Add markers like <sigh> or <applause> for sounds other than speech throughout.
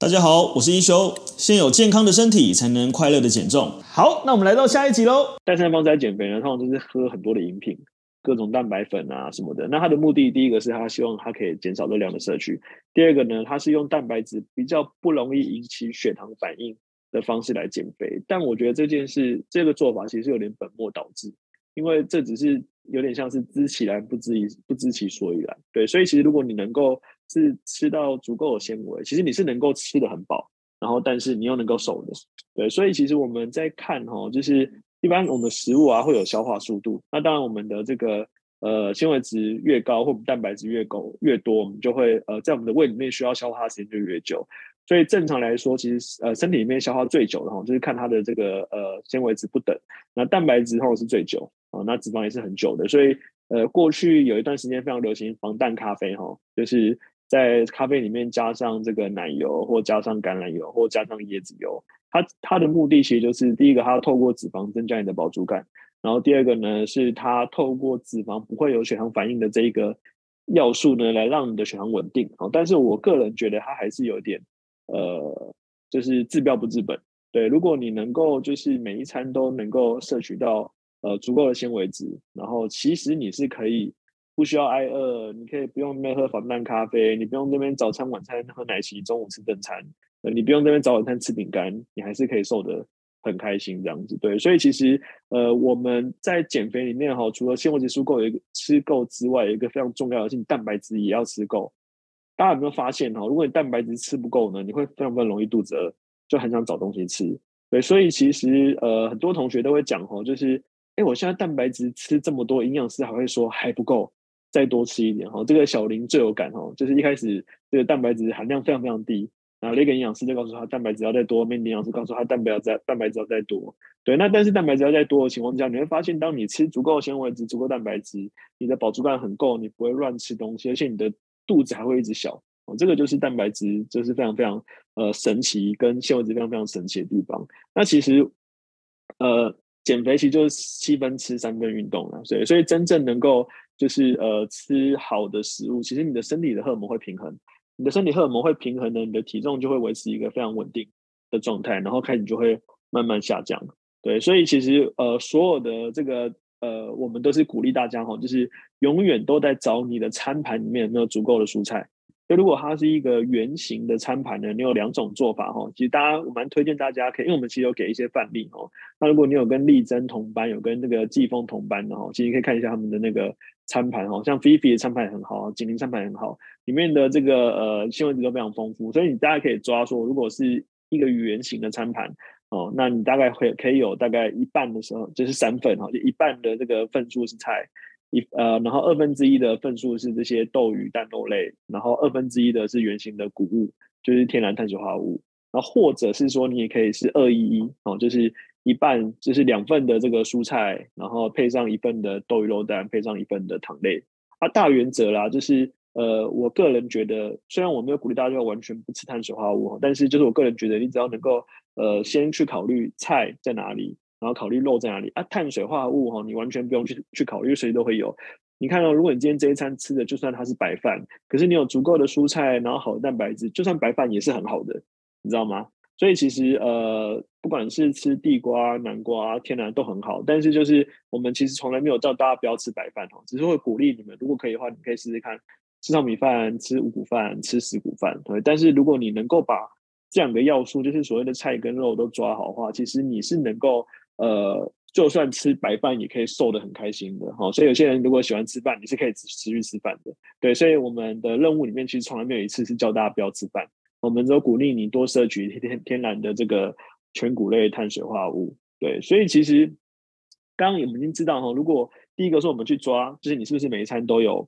大家好，我是一休。先有健康的身体，才能快乐的减重。好，那我们来到下一集喽。代餐方在减肥呢，通常就是喝很多的饮品，各种蛋白粉啊什么的。那他的目的，第一个是他希望它可以减少热量的摄取；第二个呢，他是用蛋白质比较不容易引起血糖反应的方式来减肥。但我觉得这件事，这个做法其实有点本末倒置，因为这只是有点像是知其然不知不知其所以然。对，所以其实如果你能够是吃到足够的纤维，其实你是能够吃得很饱，然后但是你又能够瘦的，对，所以其实我们在看哈，就是一般我们的食物啊会有消化速度，那当然我们的这个呃纤维值越高或蛋白质越高越多，我们就会呃在我们的胃里面需要消化的时间就越久，所以正常来说，其实呃身体里面消化最久的哈，就是看它的这个呃纤维值不等，那蛋白质通常是最久啊，那脂肪也是很久的，所以呃过去有一段时间非常流行防弹咖啡哈，就是。在咖啡里面加上这个奶油，或加上橄榄油，或加上椰子油，它它的目的其实就是第一个，它透过脂肪增加你的饱足感，然后第二个呢，是它透过脂肪不会有血糖反应的这一个要素呢，来让你的血糖稳定。但是我个人觉得它还是有点，呃，就是治标不治本。对，如果你能够就是每一餐都能够摄取到呃足够的纤维质，然后其实你是可以。不需要挨饿，你可以不用那边喝防弹咖啡，你不用那边早餐晚餐喝奶昔，中午吃正餐，呃，你不用那边早晚餐吃饼干，你还是可以瘦的很开心这样子。对，所以其实呃我们在减肥里面哈，除了纤维质足够一个吃够之外，有一个非常重要的是你蛋白质也要吃够。大家有没有发现哈？如果你蛋白质吃不够呢，你会非常非常容易肚子饿，就很想找东西吃。对，所以其实呃很多同学都会讲哈，就是哎，我现在蛋白质吃这么多，营养师还会说还不够。再多吃一点哈，这个小林最有感哈，就是一开始这个蛋白质含量非常非常低，然后那个营养师就告诉他蛋白质要再多，面营养师告诉他蛋白要再蛋白质要再多，对，那但是蛋白质要再多的情况之下，你会发现当你吃足够纤维质、足够蛋白质，你的饱足感很够，你不会乱吃东西，而且你的肚子还会一直小，哦，这个就是蛋白质就是非常非常呃神奇，跟纤维质非常非常神奇的地方。那其实呃减肥其实就是七分吃三分运动了，所以所以真正能够。就是呃吃好的食物，其实你的身体的荷尔蒙会平衡，你的身体荷尔蒙会平衡呢，你的体重就会维持一个非常稳定的状态，然后开始就会慢慢下降。对，所以其实呃所有的这个呃我们都是鼓励大家哈，就是永远都在找你的餐盘里面有没有足够的蔬菜。就如果它是一个圆形的餐盘呢，你有两种做法哈。其实大家我蛮推荐大家可以，因为我们其实有给一些范例哦。那如果你有跟丽珍同班，有跟那个季风同班的哈，其实你可以看一下他们的那个餐盘哦。像菲菲的餐盘很好，锦麟餐盘很好，里面的这个呃纤维质都非常丰富，所以你大家可以抓说，如果是一个圆形的餐盘哦，那你大概会可以有大概一半的时候就是散粉哈，就一半的这个份数是菜。一呃，然后二分之一的份数是这些豆鱼蛋肉类，然后二分之一的是圆形的谷物，就是天然碳水化合物，然后或者是说你也可以是二一一哦，就是一半就是两份的这个蔬菜，然后配上一份的豆鱼肉蛋，配上一份的糖类。啊，大原则啦，就是呃，我个人觉得，虽然我没有鼓励大家完全不吃碳水化合物，但是就是我个人觉得，你只要能够呃先去考虑菜在哪里。然后考虑肉在哪里啊？碳水化合物哈，你完全不用去去考虑，随时都会有。你看到、哦，如果你今天这一餐吃的就算它是白饭，可是你有足够的蔬菜，然后好的蛋白质，就算白饭也是很好的，你知道吗？所以其实呃，不管是吃地瓜、南瓜、天然都很好。但是就是我们其实从来没有叫大家不要吃白饭哈，只是会鼓励你们，如果可以的话，你可以试试看吃上米饭、吃五谷饭、吃十谷饭。对，但是如果你能够把这两个要素，就是所谓的菜跟肉都抓好的话，其实你是能够。呃，就算吃白饭也可以瘦得很开心的哈，所以有些人如果喜欢吃饭，你是可以持持续吃饭的。对，所以我们的任务里面其实从来没有一次是叫大家不要吃饭，我们只有鼓励你多摄取天天然的这个全谷类碳水化合物。对，所以其实刚刚我们已经知道哈，如果第一个是我们去抓，就是你是不是每一餐都有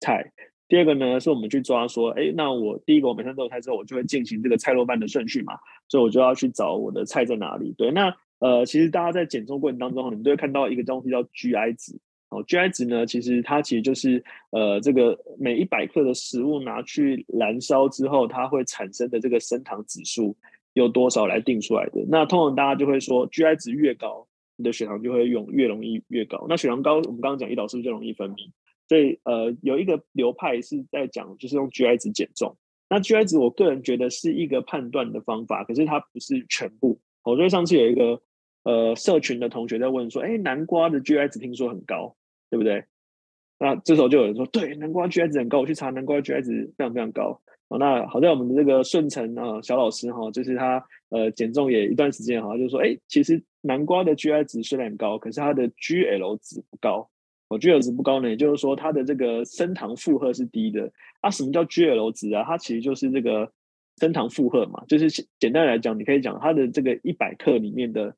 菜；第二个呢，是我们去抓说，哎，那我第一个我每餐都有菜之后，我就会进行这个菜肉饭的顺序嘛，所以我就要去找我的菜在哪里。对，那。呃，其实大家在减重过程当中，你们都会看到一个东西叫 GI 值。哦，GI 值呢，其实它其实就是呃，这个每一百克的食物拿去燃烧之后，它会产生的这个升糖指数有多少来定出来的。那通常大家就会说，GI 值越高，你的血糖就会用越容易越高。那血糖高，我们刚刚讲胰岛素就容易分泌。所以呃，有一个流派是在讲，就是用 GI 值减重。那 GI 值我个人觉得是一个判断的方法，可是它不是全部。我觉得上次有一个呃社群的同学在问说，哎，南瓜的 GI 值听说很高，对不对？那这时候就有人说，对，南瓜 GI 值很高，我去查南瓜 GI 值非常非常高。哦，那好在我们的这个顺成啊小老师哈，就是他呃减重也一段时间哈，就是说，哎，其实南瓜的 GI 值虽然高，可是它的 GL 值不高。哦，GL 值不高呢，也就是说它的这个升糖负荷是低的。啊，什么叫 GL 值啊？它其实就是这个升糖负荷嘛，就是简单来讲，你可以讲它的这个一百克里面的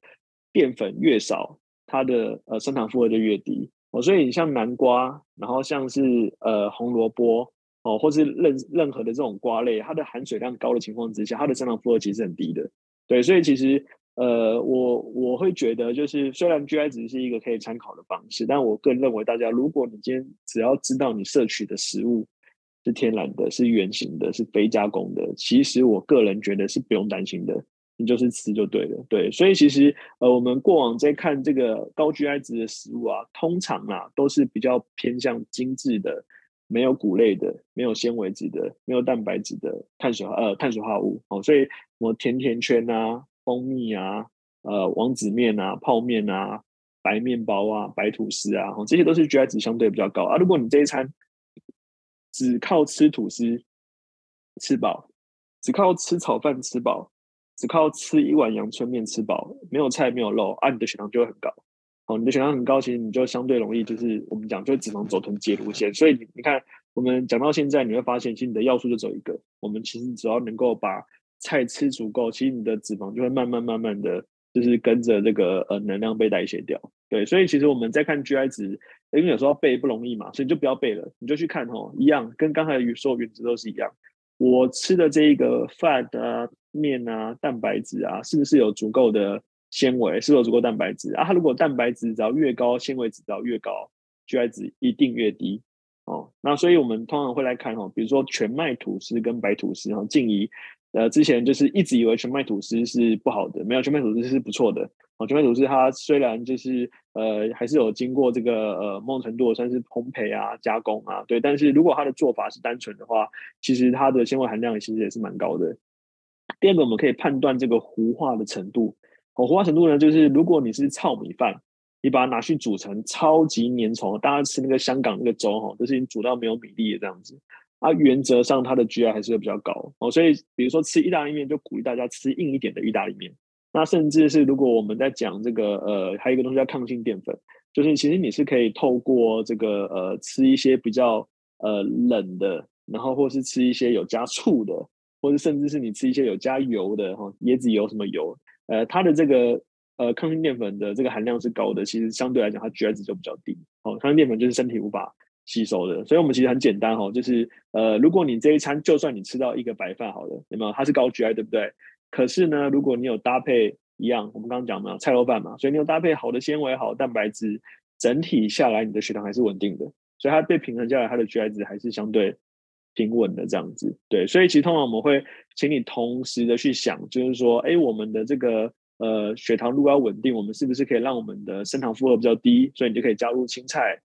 淀粉越少，它的呃升糖负荷就越低。哦，所以你像南瓜，然后像是呃红萝卜哦，或是任任何的这种瓜类，它的含水量高的情况之下，它的升糖负荷其实很低的。对，所以其实。呃，我我会觉得，就是虽然 GI 值是一个可以参考的方式，但我个人认为，大家如果你今天只要知道你摄取的食物是天然的、是原形的、是非加工的，其实我个人觉得是不用担心的，你就是吃就对了。对，所以其实呃，我们过往在看这个高 GI 值的食物啊，通常啊都是比较偏向精致的，没有谷类的、没有纤维质的、没有蛋白质的碳水化呃碳水化合物哦，所以什么甜甜圈啊。蜂蜜啊，呃，王子面啊，泡面啊，白面包啊，白吐司啊，哦这些都是 GI 值相对比较高啊。如果你这一餐只靠吃吐司吃饱，只靠吃炒饭吃饱，只靠吃一碗阳春面吃饱，没有菜没有肉啊，你的血糖就会很高。哦，你的血糖很高，其实你就相对容易就是我们讲就脂肪走囤积路线。所以你你看，我们讲到现在，你会发现其实你的要素就走一个，我们其实只要能够把菜吃足够，其实你的脂肪就会慢慢慢慢的就是跟着这个呃能量被代谢掉。对，所以其实我们在看 GI 值，因为有时候背不容易嘛，所以你就不要背了，你就去看哦，一样跟刚才的所有原则都是一样。我吃的这一个饭啊、面啊、蛋白质啊，是不是有足够的纤维？是不是有足够蛋白质啊？它如果蛋白质只要越高，纤维只要越高，GI 值一定越低哦。那所以我们通常会来看哦，比如说全麦吐司跟白吐司哈，静怡。呃，之前就是一直以为全麦吐司是不好的，没有全麦吐司是不错的。哦，全麦吐司它虽然就是呃还是有经过这个呃某种程度算是烘焙啊加工啊，对，但是如果它的做法是单纯的话，其实它的纤维含量其实也是蛮高的。第二个，我们可以判断这个糊化的程度。哦，糊化程度呢，就是如果你是糙米饭，你把它拿去煮成超级粘稠，大家吃那个香港那个粥哈，都是已经煮到没有米粒的这样子。啊，原则上它的 GI 还是会比较高哦，所以比如说吃意大利面，就鼓励大家吃硬一点的意大利面。那甚至是如果我们在讲这个呃，还有一个东西叫抗性淀粉，就是其实你是可以透过这个呃吃一些比较呃冷的，然后或是吃一些有加醋的，或者甚至是你吃一些有加油的哈，椰子油什么油，呃，它的这个呃抗性淀粉的这个含量是高的，其实相对来讲它 GI 值就比较低哦。抗性淀粉就是身体无法吸收的，所以我们其实很简单哈，就是呃，如果你这一餐就算你吃到一个白饭好了，有没有？它是高 GI 对不对？可是呢，如果你有搭配一样，我们刚刚讲嘛，菜肉饭嘛，所以你有搭配好的纤维、好蛋白质，整体下来你的血糖还是稳定的，所以它被平衡下来，它的 GI 值还是相对平稳的这样子。对，所以其实通常我们会请你同时的去想，就是说，哎，我们的这个呃血糖如果要稳定，我们是不是可以让我们的升糖负荷比较低？所以你就可以加入青菜。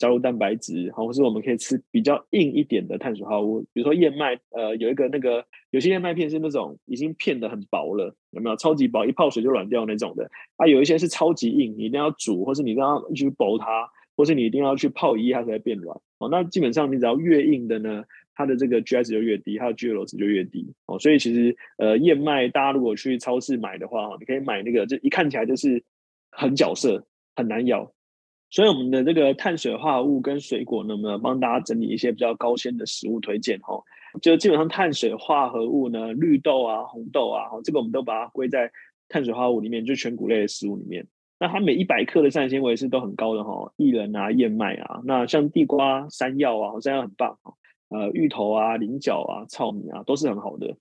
加入蛋白质，好，或是我们可以吃比较硬一点的碳水化合物，比如说燕麦，呃，有一个那个有些燕麦片是那种已经片得很薄了，有没有？超级薄，一泡水就软掉那种的。啊，有一些是超级硬，你一定要煮，或是你一定要去剥它，或是你一定要去泡一夜它才会变软。哦，那基本上你只要越硬的呢，它的这个 GI 值就越低，它的 GL 值就越低。哦，所以其实呃燕麦，大家如果去超市买的话，你可以买那个，就一看起来就是很角色，很难咬。所以我们的这个碳水化合物跟水果呢，我们帮大家整理一些比较高纤的食物推荐哈。就基本上碳水化合物呢，绿豆啊、红豆啊，这个我们都把它归在碳水化合物里面，就全谷类的食物里面。那它每一百克的膳食纤维是都很高的哈，薏仁啊、燕麦啊，那像地瓜、山药啊，山药很棒哈，呃，芋头啊、菱角啊、糙米啊，都是很好的。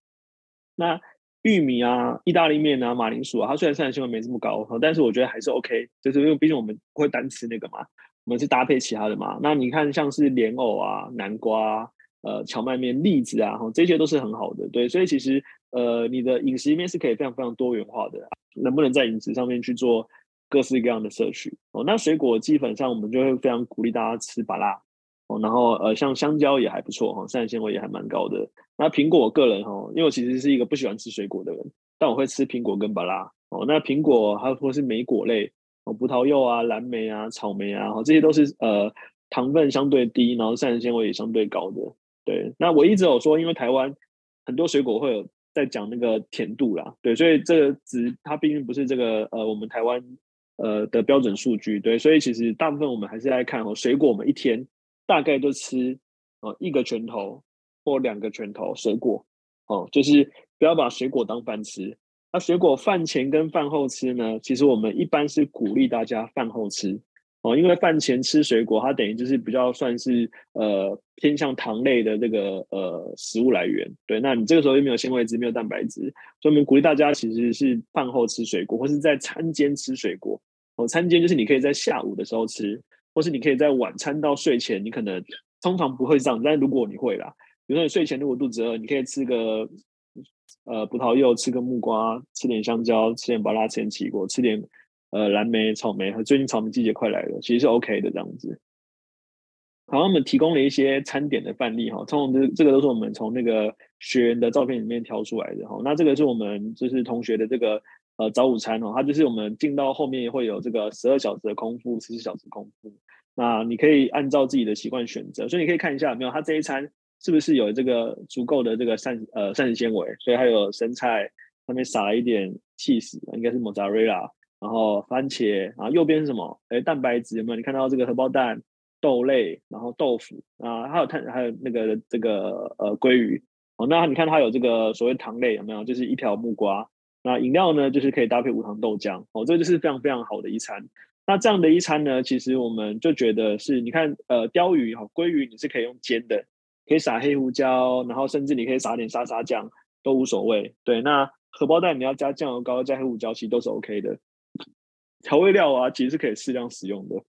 那玉米啊、意大利面啊、马铃薯啊，它虽然膳食纤维没这么高，但是我觉得还是 OK，就是因为毕竟我们不会单吃那个嘛，我们是搭配其他的嘛。那你看像是莲藕啊、南瓜、呃、荞麦面、栗子啊，这些都是很好的。对，所以其实呃，你的饮食里面是可以非常非常多元化的，能不能在饮食上面去做各式各样的摄取？哦，那水果基本上我们就会非常鼓励大家吃芭乐。哦，然后呃，像香蕉也还不错哈，膳食纤维也还蛮高的。那苹果，我个人哈，因为我其实是一个不喜欢吃水果的人，但我会吃苹果跟芭拉哦。那苹果还有或是莓果类哦，葡萄柚啊、蓝莓啊、草莓啊，这些都是呃糖分相对低，然后膳食纤维也相对高的。对，那我一直有说，因为台湾很多水果会有在讲那个甜度啦，对，所以这个值它毕竟不是这个呃我们台湾呃的标准数据，对，所以其实大部分我们还是在看哦，水果我们一天。大概就吃哦一个拳头或两个拳头水果哦，就是不要把水果当饭吃。那水果饭前跟饭后吃呢？其实我们一般是鼓励大家饭后吃哦，因为饭前吃水果，它等于就是比较算是呃偏向糖类的这个呃食物来源。对，那你这个时候又没有纤维质，没有蛋白质，所以我们鼓励大家其实是饭后吃水果，或是在餐间吃水果哦。餐间就是你可以在下午的时候吃。或是你可以在晚餐到睡前，你可能通常不会这样，但如果你会啦，比如说你睡前如果肚子饿，你可以吃个呃葡萄柚，吃个木瓜，吃点香蕉，吃点芭拉，吃点奇异果，吃点呃蓝莓、草莓。最近草莓季节快来了，其实是 OK 的这样子。好，我们提供了一些餐点的范例哈，通常这这个都是我们从那个学员的照片里面挑出来的哈。那这个是我们就是同学的这个。呃，早午餐哦，它就是我们进到后面会有这个十二小时的空腹，十四小时空腹。那你可以按照自己的习惯选择，所以你可以看一下有没有它这一餐是不是有这个足够的这个膳呃膳食纤维，所以还有生菜上面撒了一点 cheese，应该是 mozzarella，然后番茄，然后右边是什么？哎，蛋白质有没有？你看到这个荷包蛋、豆类，然后豆腐啊，还有碳，还有那个这个呃鲑鱼哦。那你看它有这个所谓糖类有没有？就是一条木瓜。那饮料呢，就是可以搭配无糖豆浆哦，这就是非常非常好的一餐。那这样的一餐呢，其实我们就觉得是，你看，呃，鯛鱼哈，鲑鱼你是可以用煎的，可以撒黑胡椒，然后甚至你可以撒点沙沙酱都无所谓。对，那荷包蛋你要加酱油膏、加黑胡椒，其实都是 OK 的。调味料啊，其实是可以适量使用的，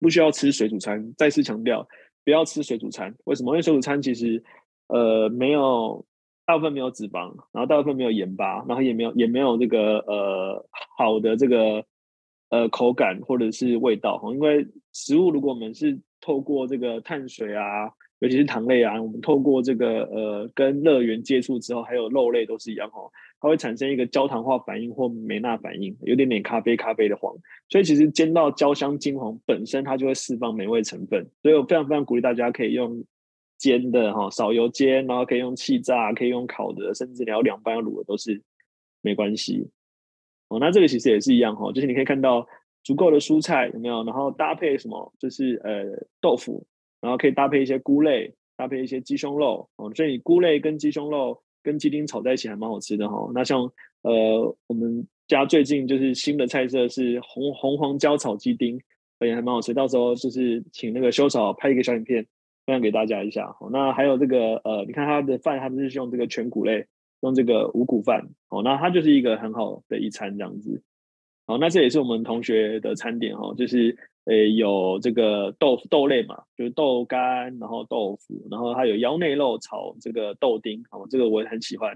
不需要吃水煮餐。再次强调，不要吃水煮餐。为什么？因为水煮餐其实呃没有。大部分没有脂肪，然后大部分没有盐巴，然后也没有也没有这个呃好的这个呃口感或者是味道哈。因为食物如果我们是透过这个碳水啊，尤其是糖类啊，我们透过这个呃跟热源接触之后，还有肉类都是一样哈，它会产生一个焦糖化反应或梅纳反应，有点点咖啡咖啡的黄。所以其实煎到焦香金黄本身它就会释放美味成分，所以我非常非常鼓励大家可以用。煎的哈，少油煎，然后可以用气炸，可以用烤的，甚至你要凉拌卤的都是没关系。哦，那这个其实也是一样哈，就是你可以看到足够的蔬菜有没有，然后搭配什么，就是呃豆腐，然后可以搭配一些菇类，搭配一些鸡胸肉哦，所以菇类跟鸡胸肉跟鸡丁炒在一起还蛮好吃的哈。那像呃我们家最近就是新的菜色是红红黄椒炒鸡丁，也还蛮好吃，到时候就是请那个修草拍一个小影片。分享给大家一下，那还有这个呃，你看它的饭，它不是用这个全谷类，用这个五谷饭，哦，那它就是一个很好的一餐这样子。好，那这也是我们同学的餐点哦，就是呃有这个豆腐豆类嘛，就是豆干，然后豆腐，然后还有腰内肉炒这个豆丁，哦，这个我也很喜欢。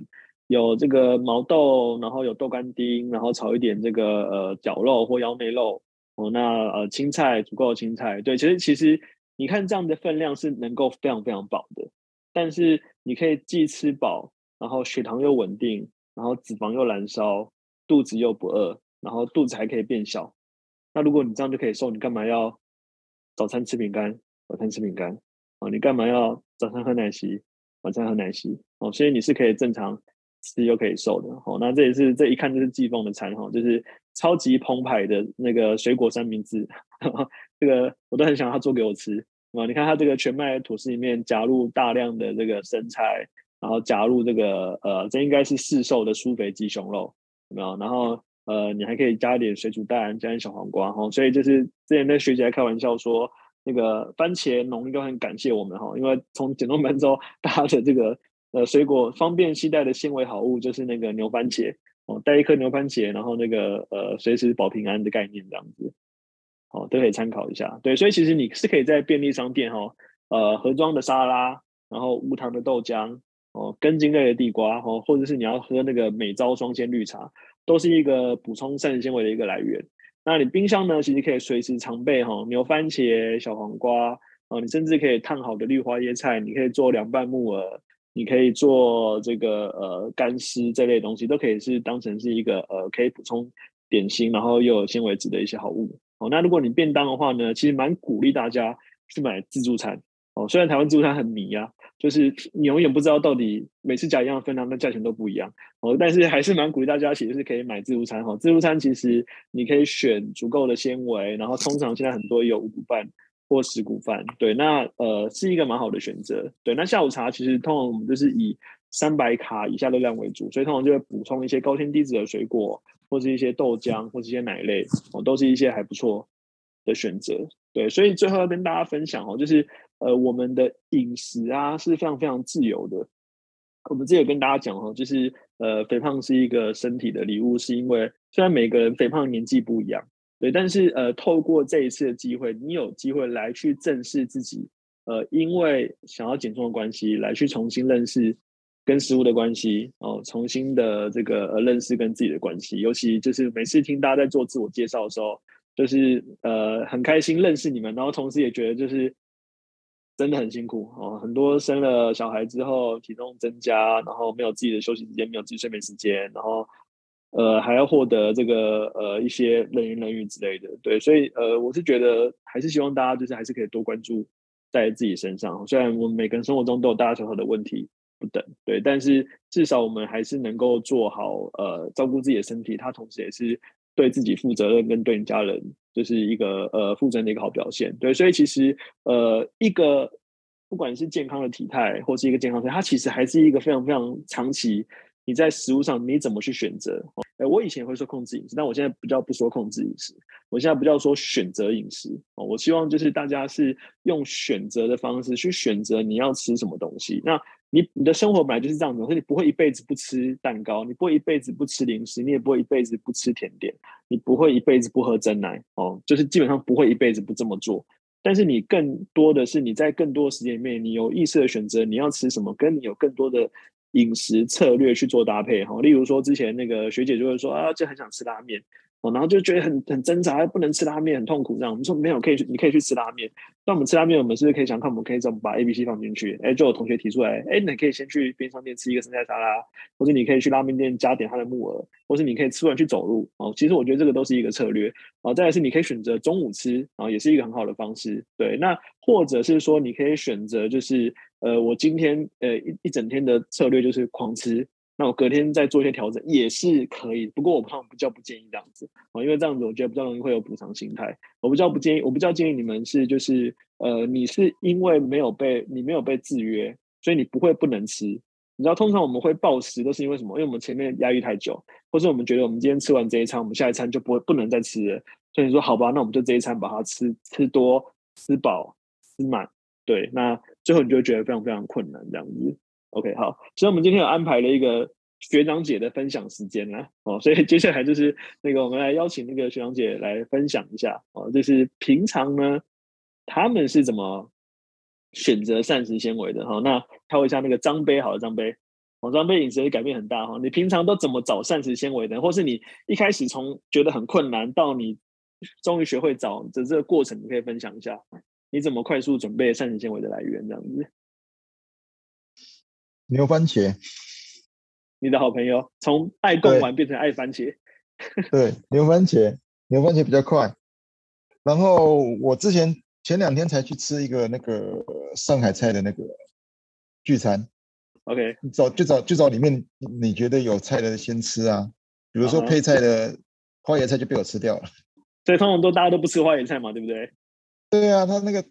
有这个毛豆，然后有豆干丁，然后炒一点这个呃绞肉或腰内肉，哦，那呃青菜足够的青菜，对，其实其实。你看这样的分量是能够非常非常饱的，但是你可以既吃饱，然后血糖又稳定，然后脂肪又燃烧，肚子又不饿，然后肚子还可以变小。那如果你这样就可以瘦，你干嘛要早餐吃饼干，晚餐吃饼干？哦，你干嘛要早餐喝奶昔，晚餐喝奶昔？哦，所以你是可以正常吃又可以瘦的。哦，那这也是这一看就是季风的餐哈，就是超级澎湃的那个水果三明治。这个我都很想他做给我吃啊！你看他这个全麦吐司里面加入大量的这个生菜，然后加入这个呃，这应该是市售的舒肥鸡胸肉，有没有？然后呃，你还可以加一点水煮蛋，加点小黄瓜哈。所以就是之前那学姐还开玩笑说，那个番茄农都很感谢我们哈，因为从减重班之后，大家的这个呃水果方便携带的纤维好物就是那个牛番茄哦，带一颗牛番茄，然后那个呃随时保平安的概念这样子。哦，都可以参考一下。对，所以其实你是可以在便利商店哈、哦，呃，盒装的沙拉，然后无糖的豆浆，哦，根茎类的地瓜，哦，或者是你要喝那个美朝双鲜绿茶，都是一个补充膳食纤维的一个来源。那你冰箱呢，其实可以随时常备哈、哦，牛番茄、小黄瓜，哦，你甚至可以烫好的绿花椰菜，你可以做凉拌木耳，你可以做这个呃干丝这类东西，都可以是当成是一个呃可以补充点心，然后又有纤维质的一些好物。哦，那如果你便当的话呢，其实蛮鼓励大家去买自助餐。哦，虽然台湾自助餐很迷啊，就是你永远不知道到底每次加一样分量，那价钱都不一样。哦，但是还是蛮鼓励大家其实是可以买自助餐。哈，自助餐其实你可以选足够的纤维，然后通常现在很多有五谷饭或十谷饭。对，那呃是一个蛮好的选择。对，那下午茶其实通常我们就是以三百卡以下热量为主，所以通常就会补充一些高纤低脂的水果，或是一些豆浆，或是一些奶类，哦，都是一些还不错的选择。对，所以最后要跟大家分享哦，就是。呃，我们的饮食啊是非常非常自由的。我们之前跟大家讲哦，就是呃，肥胖是一个身体的礼物，是因为虽然每个人肥胖年纪不一样，对，但是呃，透过这一次的机会，你有机会来去正视自己，呃，因为想要减重的关系，来去重新认识跟食物的关系哦，重新的这个呃认识跟自己的关系。尤其就是每次听大家在做自我介绍的时候，就是呃很开心认识你们，然后同时也觉得就是。真的很辛苦哦，很多生了小孩之后体重增加，然后没有自己的休息时间，没有自己睡眠时间，然后呃还要获得这个呃一些人云人语之类的，对，所以呃我是觉得还是希望大家就是还是可以多关注在自己身上，虽然我们每个人生活中都有大大小小的问题不等，对，但是至少我们还是能够做好呃照顾自己的身体，它同时也是对自己负责任跟对你家人。就是一个呃负责任的一个好表现，对，所以其实呃一个不管是健康的体态或是一个健康体态，它其实还是一个非常非常长期。你在食物上你怎么去选择？哎，我以前会说控制饮食，但我现在比较不说控制饮食，我现在比较说选择饮食。我希望就是大家是用选择的方式去选择你要吃什么东西。那你你的生活本来就是这样子，所以你不会一辈子不吃蛋糕，你不会一辈子不吃零食，你也不会一辈子不吃甜点，你不会一辈子不喝真奶哦，就是基本上不会一辈子不这么做。但是你更多的是你在更多的时间里面，你有意识的选择你要吃什么，跟你有更多的饮食策略去做搭配哈。例如说之前那个学姐就会说啊，就很想吃拉面。哦然后就觉得很很挣扎，不能吃拉面，很痛苦。这样我们说没有，可以去，你可以去吃拉面。那我们吃拉面，我们是不是可以想看，我们可以怎么把 A、B、C 放进去？哎，就有同学提出来，哎，你可以先去便利商店吃一个生菜沙拉，或者你可以去拉面店加点它的木耳，或是你可以吃完去走路。哦，其实我觉得这个都是一个策略。哦，再来是你可以选择中午吃，啊，也是一个很好的方式。对，那或者是说你可以选择，就是呃，我今天呃一一整天的策略就是狂吃。那我隔天再做一些调整也是可以，不过我好像比较不建议这样子啊，因为这样子我觉得比较容易会有补偿心态。我比较不建议，我比较建议你们是就是呃，你是因为没有被你没有被制约，所以你不会不能吃。你知道，通常我们会暴食都是因为什么？因为我们前面压抑太久，或是我们觉得我们今天吃完这一餐，我们下一餐就不会不能再吃了。所以你说好吧，那我们就这一餐把它吃吃多、吃饱、吃满。对，那最后你就觉得非常非常困难这样子。OK，好，所以我们今天有安排了一个学长姐的分享时间啦，哦，所以接下来就是那个我们来邀请那个学长姐来分享一下，哦，就是平常呢他们是怎么选择膳食纤维的哈？那挑一下那个张杯，好的张杯，哦，张杯饮食也改变很大哈。你平常都怎么找膳食纤维的？或是你一开始从觉得很困难到你终于学会找的这个过程，你可以分享一下，你怎么快速准备膳食纤维的来源这样子？牛番茄，你的好朋友从爱贡丸变成爱番茄。对，牛番茄，牛番茄比较快。然后我之前前两天才去吃一个那个上海菜的那个聚餐。OK，找就找就找里面你觉得有菜的先吃啊。比如说配菜的花椰菜就被我吃掉了。所以通常都大家都不吃花椰菜嘛，对不对？对啊，他那个。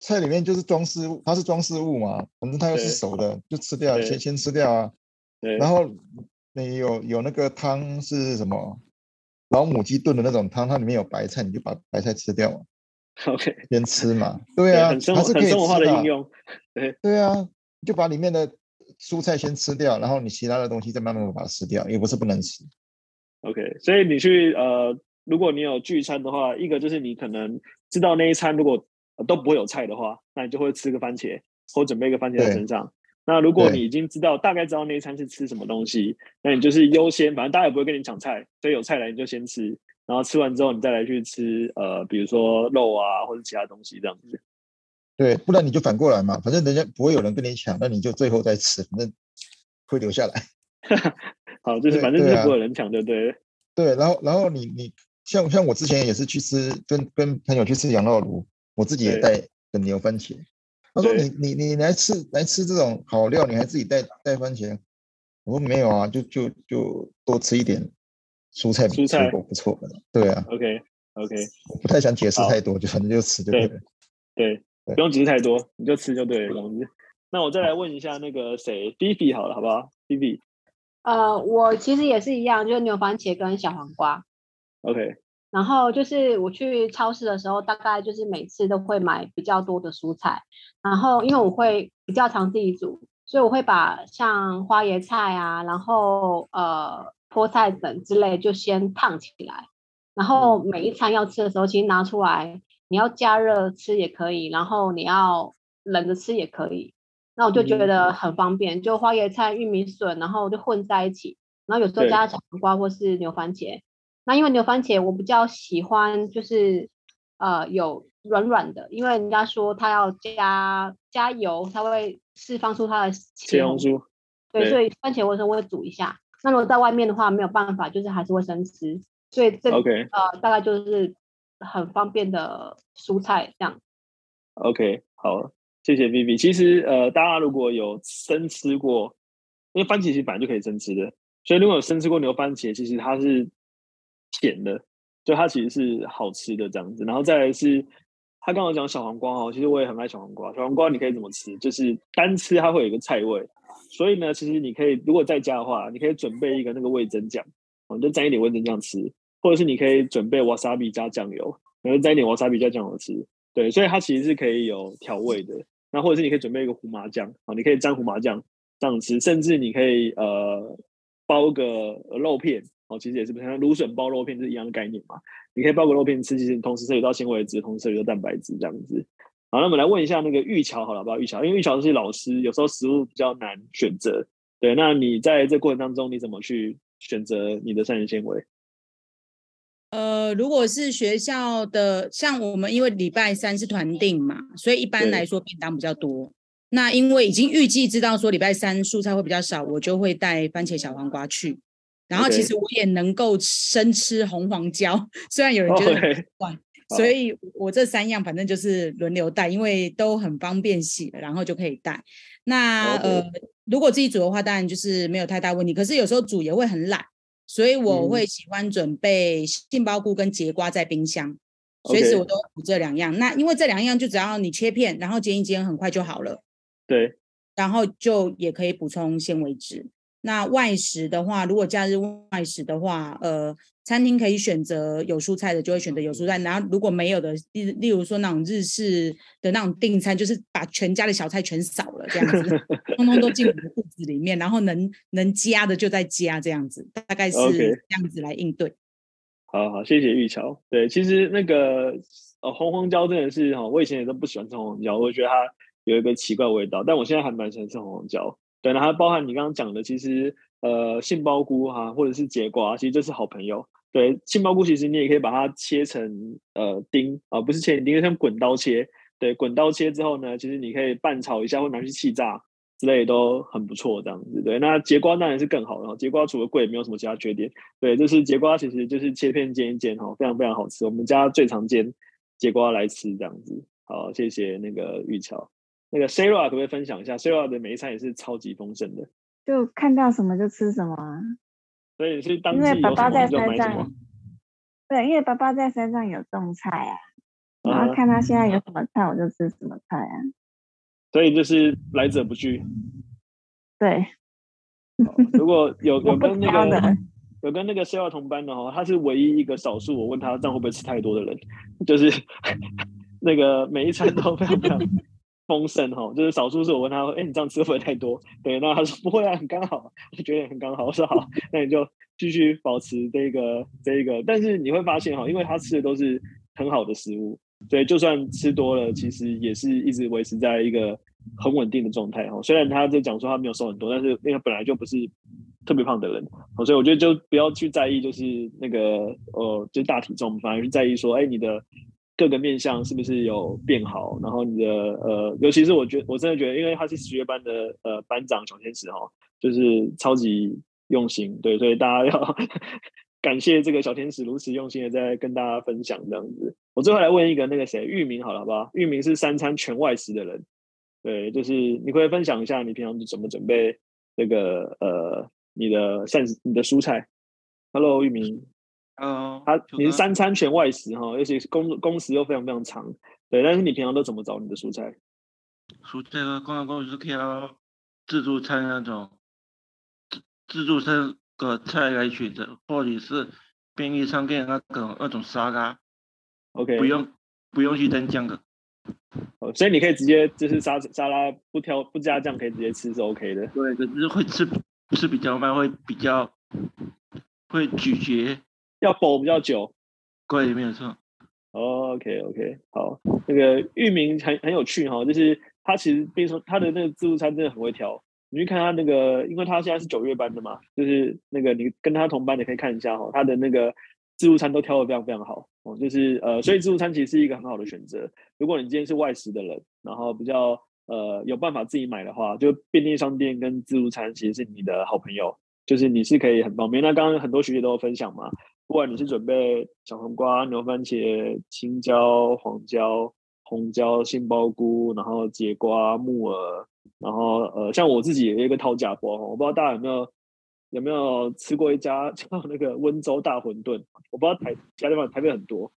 菜里面就是装饰物，它是装饰物嘛，反正它又是熟的，就吃掉，先先吃掉啊。对。然后你有有那个汤是什么？老母鸡炖的那种汤，它里面有白菜，你就把白菜吃掉嘛。<laughs> OK。先吃嘛。<laughs> 对啊。很生活，很生活化的应用。<laughs> 对。对啊，就把里面的蔬菜先吃掉，然后你其他的东西再慢慢把它吃掉，也不是不能吃。OK，所以你去呃，如果你有聚餐的话，一个就是你可能知道那一餐如果。都不会有菜的话，那你就会吃个番茄，或准备一个番茄在身上。那如果你已经知道大概知道那一餐是吃什么东西，那你就是优先，反正大家也不会跟你抢菜，所以有菜来你就先吃，然后吃完之后你再来去吃呃，比如说肉啊或者其他东西这样子。对，不然你就反过来嘛，反正人家不会有人跟你抢，那你就最后再吃，反正会留下来。<laughs> 好，就是反正就是不会有人抢，对不对？对，然后然后你你像像我之前也是去吃，跟跟朋友去吃羊肉炉，我自己也带的牛番茄。他说你你你来吃来吃这种好料，你还自己带带番茄？我说没有啊，就就就多吃一点蔬菜，蔬菜不错的。对啊，OK OK，我不太想解释太多，就反正就吃就对了。对，不用解释太多，你就吃就对了。那我再来问一下那个谁，Vivi 好了，好不好？Vivi。呃，我其实也是一样，就是牛番茄跟小黄瓜。OK。然后就是我去超市的时候，大概就是每次都会买比较多的蔬菜。然后因为我会比较常自己煮，所以我会把像花椰菜啊，然后呃菠菜等之类就先烫起来。然后每一餐要吃的时候，其实拿出来，你要加热吃也可以，然后你要冷着吃也可以。那我就觉得很方便，就花椰菜、玉米笋，然后就混在一起。然后有时候加小黄瓜或是牛番茄。那因为牛番茄我比较喜欢，就是呃有软软的，因为人家说它要加加油，它会释放出它的茄红素。对，所以番茄我有时候会煮一下。那如果在外面的话，没有办法，就是还是会生吃。所以这 OK 呃大概就是很方便的蔬菜这样。OK，好，谢谢 Vivi。其实呃大家如果有生吃过，因为番茄其实本来就可以生吃的，所以如果有生吃过牛番茄，其实它是。甜的，就它其实是好吃的这样子。然后再来是，他刚刚讲小黄瓜哦，其实我也很爱小黄瓜。小黄瓜你可以怎么吃？就是单吃它会有一个菜味，所以呢，其实你可以如果在家的话，你可以准备一个那个味增酱，哦，就沾一点味增酱吃，或者是你可以准备 wasabi 加酱油，然后沾一点 wasabi 加酱油吃。对，所以它其实是可以有调味的。那或者是你可以准备一个胡麻酱，哦，你可以沾胡麻酱这样吃，甚至你可以呃包个肉片。哦，其实也是不像芦笋包肉片是一样的概念嘛。你可以包个肉片吃，其实你同时摄取到纤维质，同时摄取到蛋白质这样子。好，那我们来问一下那个玉桥，好了，好不好？玉桥，因为玉桥是老师，有时候食物比较难选择。对，那你在这过程当中，你怎么去选择你的膳食纤维？呃，如果是学校的，像我们因为礼拜三是团订嘛，所以一般来说便当比较多。那因为已经预计知道说礼拜三蔬菜会比较少，我就会带番茄、小黄瓜去。然后其实我也能够生吃红黄椒. <laughs> 虽然有人觉得很怪，Okay. <laughs> 所以我这三样反正就是轮流带，因为都很方便洗，然后就可以带。那 Okay. 呃，如果自己煮的话，当然就是没有太大问题。可是有时候煮也会很懒，所以我会喜欢准备杏鲍菇跟节瓜在冰箱，随时我都煮这两样。Okay. 那因为这两样就只要你切片，然后煎一煎，很快就好了。对，然后就也可以补充纤维质。那外食的话，如果假日外食的话，呃，餐厅可以选择有蔬菜的，就会选择有蔬菜。然后如果没有的，例例如说那种日式的那种订餐，就是把全家的小菜全扫了，这样子，通通都进我的 <laughs> 肚子里面，然后能能加的就在加，这样子，大概是这样子来应对。Okay. 好好，谢谢玉桥。对，其实那个呃红黄椒真的是哈，我以前也都不喜欢吃红黄椒，我觉得它有一个奇怪味道，但我现在还蛮喜欢吃红黄椒。对，然后包含你刚刚讲的，其实呃杏鲍菇哈、或者是节瓜，其实就是好朋友。对，杏鲍菇其实你也可以把它切成呃丁啊，不是切成丁，像滚刀切。对，滚刀切之后呢，其实你可以拌炒一下，或拿去气炸之类都很不错，这样子。对，那节瓜当然是更好了，节瓜除了贵，没有什么其他缺点。对，就是节瓜其实就是切片煎一煎哈，非常非常好吃。我们家最常煎节瓜来吃这样子。好，谢谢那个玉桥。那个 Sarah 可不可以分享一下？Sarah 的每一餐也是超级丰盛的，就看到什么就吃什么啊。所以是当因为爸爸在山上，对，因为爸爸在山上有种菜啊，然后看他现在有什么菜，我就吃什么菜啊。所以就是来者不拒。对。如果有 <laughs> 有跟那个有跟那个 Sarah 同班的哦，他是唯一一个少数我问他这样会不会吃太多的人，就是 <laughs> 那个每一餐都非常非常。丰盛哈，就是少数是我问他说，哎、你这样吃会不会太多？对，那他说不会啊，很刚好，我觉得很刚好。我说好，那你就继续保持这个这个。但是你会发现哈，因为他吃的都是很好的食物，所以，就算吃多了，其实也是一直维持在一个很稳定的状态哈。虽然他在讲说他没有瘦很多，但是因为他本来就不是特别胖的人，所以我觉得就不要去在意，就是那个呃，就大体重，反而是在意说，哎、你的。各个面向是不是有变好？然后你的呃，尤其是我觉得我真的觉得，因为他是十月班的呃班长小天使哈，就是超级用心，对，所以大家要 <laughs> 感谢这个小天使如此用心的在跟大家分享这样子。我最后来问一个那个谁，玉明好了，好不好？玉明是三餐全外食的人，对，就是你可以分享一下你平常是怎么准备这个呃你的膳食你的蔬菜。Hello，玉明。嗯，他你是三餐全外食哈，而且工工时又非常非常长，对。但是你平常都怎么找你的蔬菜？蔬菜的公公是挑自助餐那种自自助餐的菜来选择，或者是便利商店那种那种沙拉，OK，不用不用去蘸酱的。哦，所以你可以直接就是沙沙拉不挑不加酱，可以直接吃是 OK 的。对，可是会吃吃比较慢，会比较会咀嚼。要煲比较久，对，没有错。Oh, OK OK，好，那个域名很很有趣哈，就是他其实比如说他的那个自助餐真的很会挑。你去看他那个，因为他现在是九月班的嘛，就是那个你跟他同班的可以看一下哈，他的那个自助餐都挑的非常非常好哦，就是呃，所以自助餐其实是一个很好的选择。如果你今天是外食的人，然后比较呃有办法自己买的话，就便利商店跟自助餐其实是你的好朋友，就是你是可以很方便。那刚刚很多学姐都有分享嘛。不管你是准备小黄瓜、牛番茄、青椒、黄椒、红椒、杏鲍菇，然后节瓜、木耳，然后呃，像我自己有一个掏假包，我不知道大家有没有有没有吃过一家 <laughs> 叫那个温州大馄饨，我不知道台其他地方台北很多，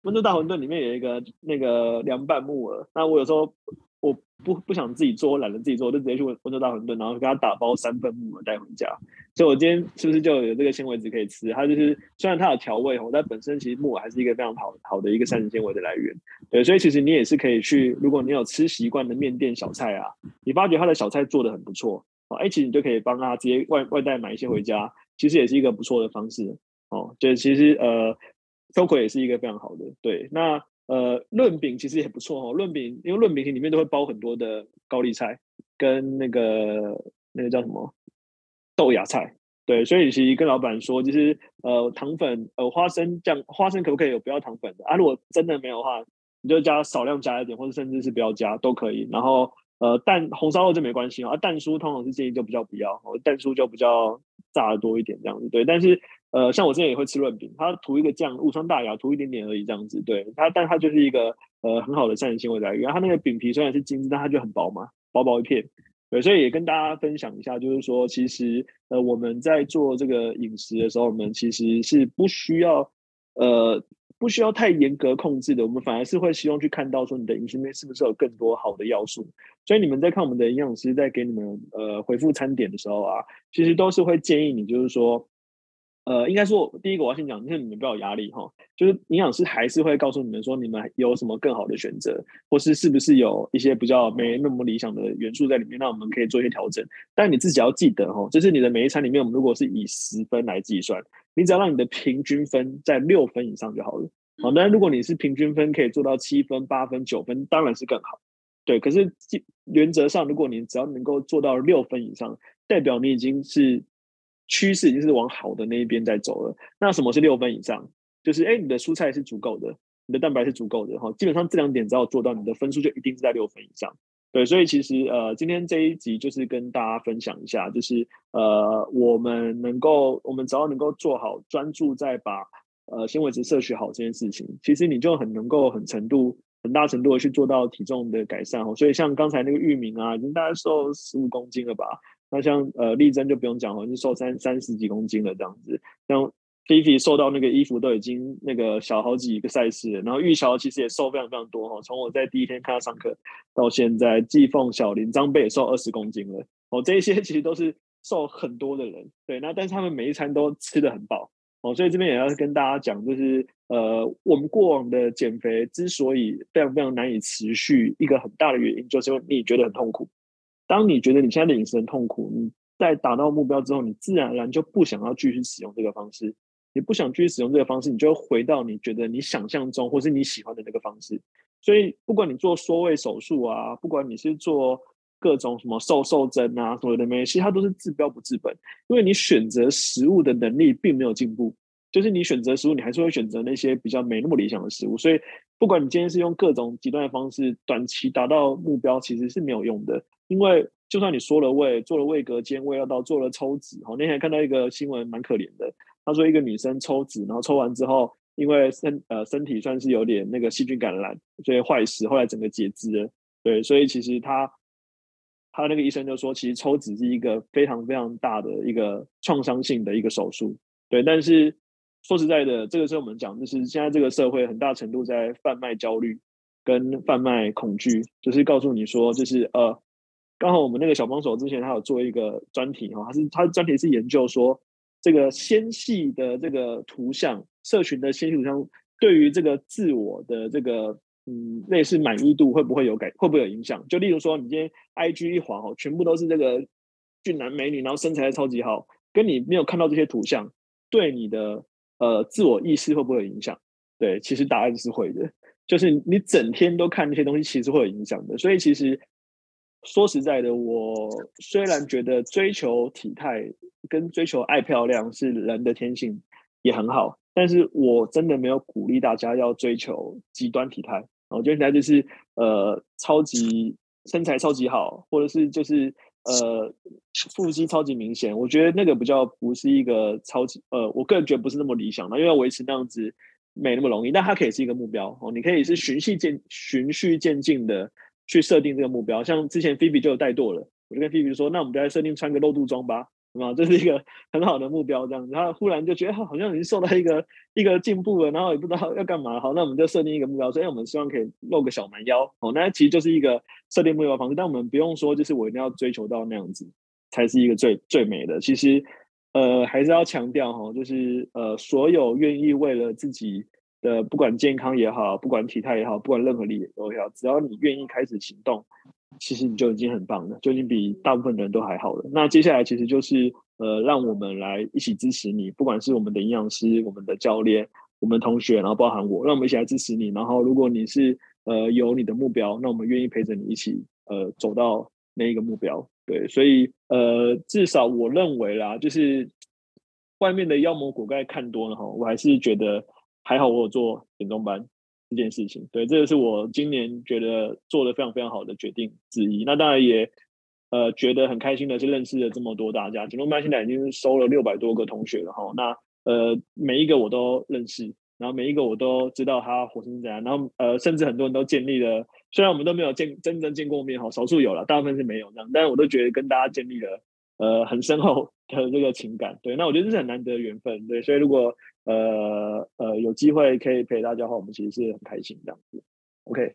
温州大馄饨里面有一个那个凉拌木耳，那我有时候。我不不想自己做，我懒得自己做，我就直接去温温州大馄饨，然后给他打包三份木耳带回家。所以，我今天是不是就有这个纤维质可以吃？它就是虽然它有调味哦，但本身其实木耳还是一个非常好好的一个膳食纤维的来源。对，所以其实你也是可以去，如果你有吃习惯的面店小菜啊，你发觉他的小菜做的很不错哦，哎，其实你就可以帮他直接外外带买一些回家，其实也是一个不错的方式哦。就其实呃，秋葵也是一个非常好的。对，那。呃，润饼其实也不错哦。润饼，因为润饼里面都会包很多的高丽菜跟那个那个叫什么豆芽菜，对，所以其实跟老板说，就是呃糖粉呃花生酱，花生可不可以有不要糖粉的啊？如果真的没有的话，你就加少量加一点，或者甚至是不要加都可以。然后呃蛋红烧肉就没关系啊，蛋酥通常是建议就比较不要，蛋酥就比较炸的多一点这样子，对，但是。呃，像我之前也会吃润饼，它涂一个酱，无伤大雅，涂一点点而已，这样子。对它，但它就是一个呃很好的膳食纤维来源。它那个饼皮虽然是精致，但它就很薄嘛，薄薄一片。对，所以也跟大家分享一下，就是说，其实呃我们在做这个饮食的时候，我们其实是不需要呃不需要太严格控制的，我们反而是会希望去看到说你的饮食面是不是有更多好的要素。所以你们在看我们的营养师在给你们呃回复餐点的时候啊，其实都是会建议你，就是说。呃，应该说，第一个我要先讲，就是你们不要有压力哈。就是营养师还是会告诉你们说，你们有什么更好的选择，或是是不是有一些比较没那么理想的元素在里面，那我们可以做一些调整。但你自己要记得哈，就是你的每一餐里面，我们如果是以十分来计算，你只要让你的平均分在六分以上就好了。好，那如果你是平均分可以做到七分、八分、九分，当然是更好。对，可是原则上，如果你只要能够做到六分以上，代表你已经是。趋势已经是往好的那一边在走了。那什么是六分以上？就是哎，你的蔬菜是足够的，你的蛋白是足够的哈。基本上这两点只要做到，你的分数就一定是在六分以上。对，所以其实呃，今天这一集就是跟大家分享一下，就是呃，我们能够，我们只要能够做好，专注在把呃纤维质摄取好这件事情，其实你就很能够很程度很大程度的去做到体重的改善哦。所以像刚才那个玉明啊，已经大概瘦十五公斤了吧。那像呃丽珍就不用讲了，就瘦三三十几公斤了这样子。像菲菲瘦到那个衣服都已经那个小好几个赛事了。然后玉桥其实也瘦非常非常多哈，从我在第一天看他上课到现在，季凤、小林、张贝也瘦二十公斤了。哦，这些 <laughs> 其实都是瘦很多的人。对，那但是他们每一餐都吃得很饱。哦，所以这边也要跟大家讲，就是呃，我们过往的减肥之所以非常非常难以持续，一个很大的原因就是因为你觉得很痛苦。当你觉得你现在的饮食很痛苦，你在达到目标之后，你自然而然就不想要继续使用这个方式。你不想继续使用这个方式，你就回到你觉得你想象中或是你喜欢的那个方式。所以，不管你做缩胃手术啊，不管你是做各种什么瘦瘦针啊，所有的没，其实它都是治标不治本，因为你选择食物的能力并没有进步。就是你选择食物，你还是会选择那些比较没那么理想的食物。所以，不管你今天是用各种极端的方式，短期达到目标，其实是没有用的。因为就算你缩了胃，做了胃隔间、胃药道，做了抽脂，哦，那天还看到一个新闻，蛮可怜的。他说一个女生抽脂，然后抽完之后，因为身呃身体算是有点那个细菌感染，所以坏死，后来整个截肢了。对，所以其实他。他那个医生就说，其实抽脂是一个非常非常大的一个创伤性的一个手术，对。但是说实在的，这个是我们讲，就是现在这个社会很大程度在贩卖焦虑跟贩卖恐惧，就是告诉你说，就是呃，刚好我们那个小帮手之前他有做一个专题哈，他是他的专题是研究说，这个纤细的这个图像，社群的纤细图像对于这个自我的这个。嗯，类似满意度会不会有改，会不会有影响？就例如说，你今天 IG 一滑哦，全部都是这个俊男美女，然后身材超级好，跟你没有看到这些图像，对你的呃自我意识会不会有影响？对，其实答案是会的。就是你整天都看那些东西，其实会有影响的。所以其实说实在的，我虽然觉得追求体态跟追求爱漂亮是人的天性，也很好。但是我真的没有鼓励大家要追求极端体态，我觉得现在就是呃超级身材超级好，或者是就是呃腹肌超级明显，我觉得那个比较不是一个超级呃，我个人觉得不是那么理想的，因为要维持那样子没那么容易，但它可以是一个目标哦，你可以是循序渐循序渐进的去设定这个目标，像之前菲比就有带舵了，我就跟菲比说，那我们就来设定穿个露肚装吧。啊，<laughs> 这是一个很好的目标，这样子，然后忽然就觉得好像已经受到一个一个进步了，然后也不知道要干嘛。好，那我们就设定一个目标，所以我们希望可以露个小蛮腰。哦，那其实就是一个设定目标的方式，但我们不用说，就是我一定要追求到那样子才是一个最最美的。其实，呃，还是要强调哈，就是呃，所有愿意为了自己的不管健康也好，不管体态也好，不管任何理由也好，只要你愿意开始行动。其实你就已经很棒了，就已经比大部分人都还好了。那接下来其实就是呃，让我们来一起支持你，不管是我们的营养师、我们的教练、我们同学，然后包含我，让我们一起来支持你。然后如果你是呃有你的目标，那我们愿意陪着你一起呃走到那一个目标。对，所以呃至少我认为啦，就是外面的妖魔鬼怪看多了哈，我还是觉得还好，我有做减重班。这件事情，对，这个是我今年觉得做的非常非常好的决定之一。那当然也，呃，觉得很开心的是认识了这么多大家。减重班现在已经收了六百多个同学了哈。那呃，每一个我都认识，然后每一个我都知道他活成怎样。然后呃，甚至很多人都建立了，虽然我们都没有见真正见过面哈，少数有了，大部分是没有这样。但是我都觉得跟大家建立了呃很深厚的这个情感。对，那我觉得这是很难得的缘分。对，所以如果呃呃，有机会可以陪大家的话，我们其实是很开心这样子。OK。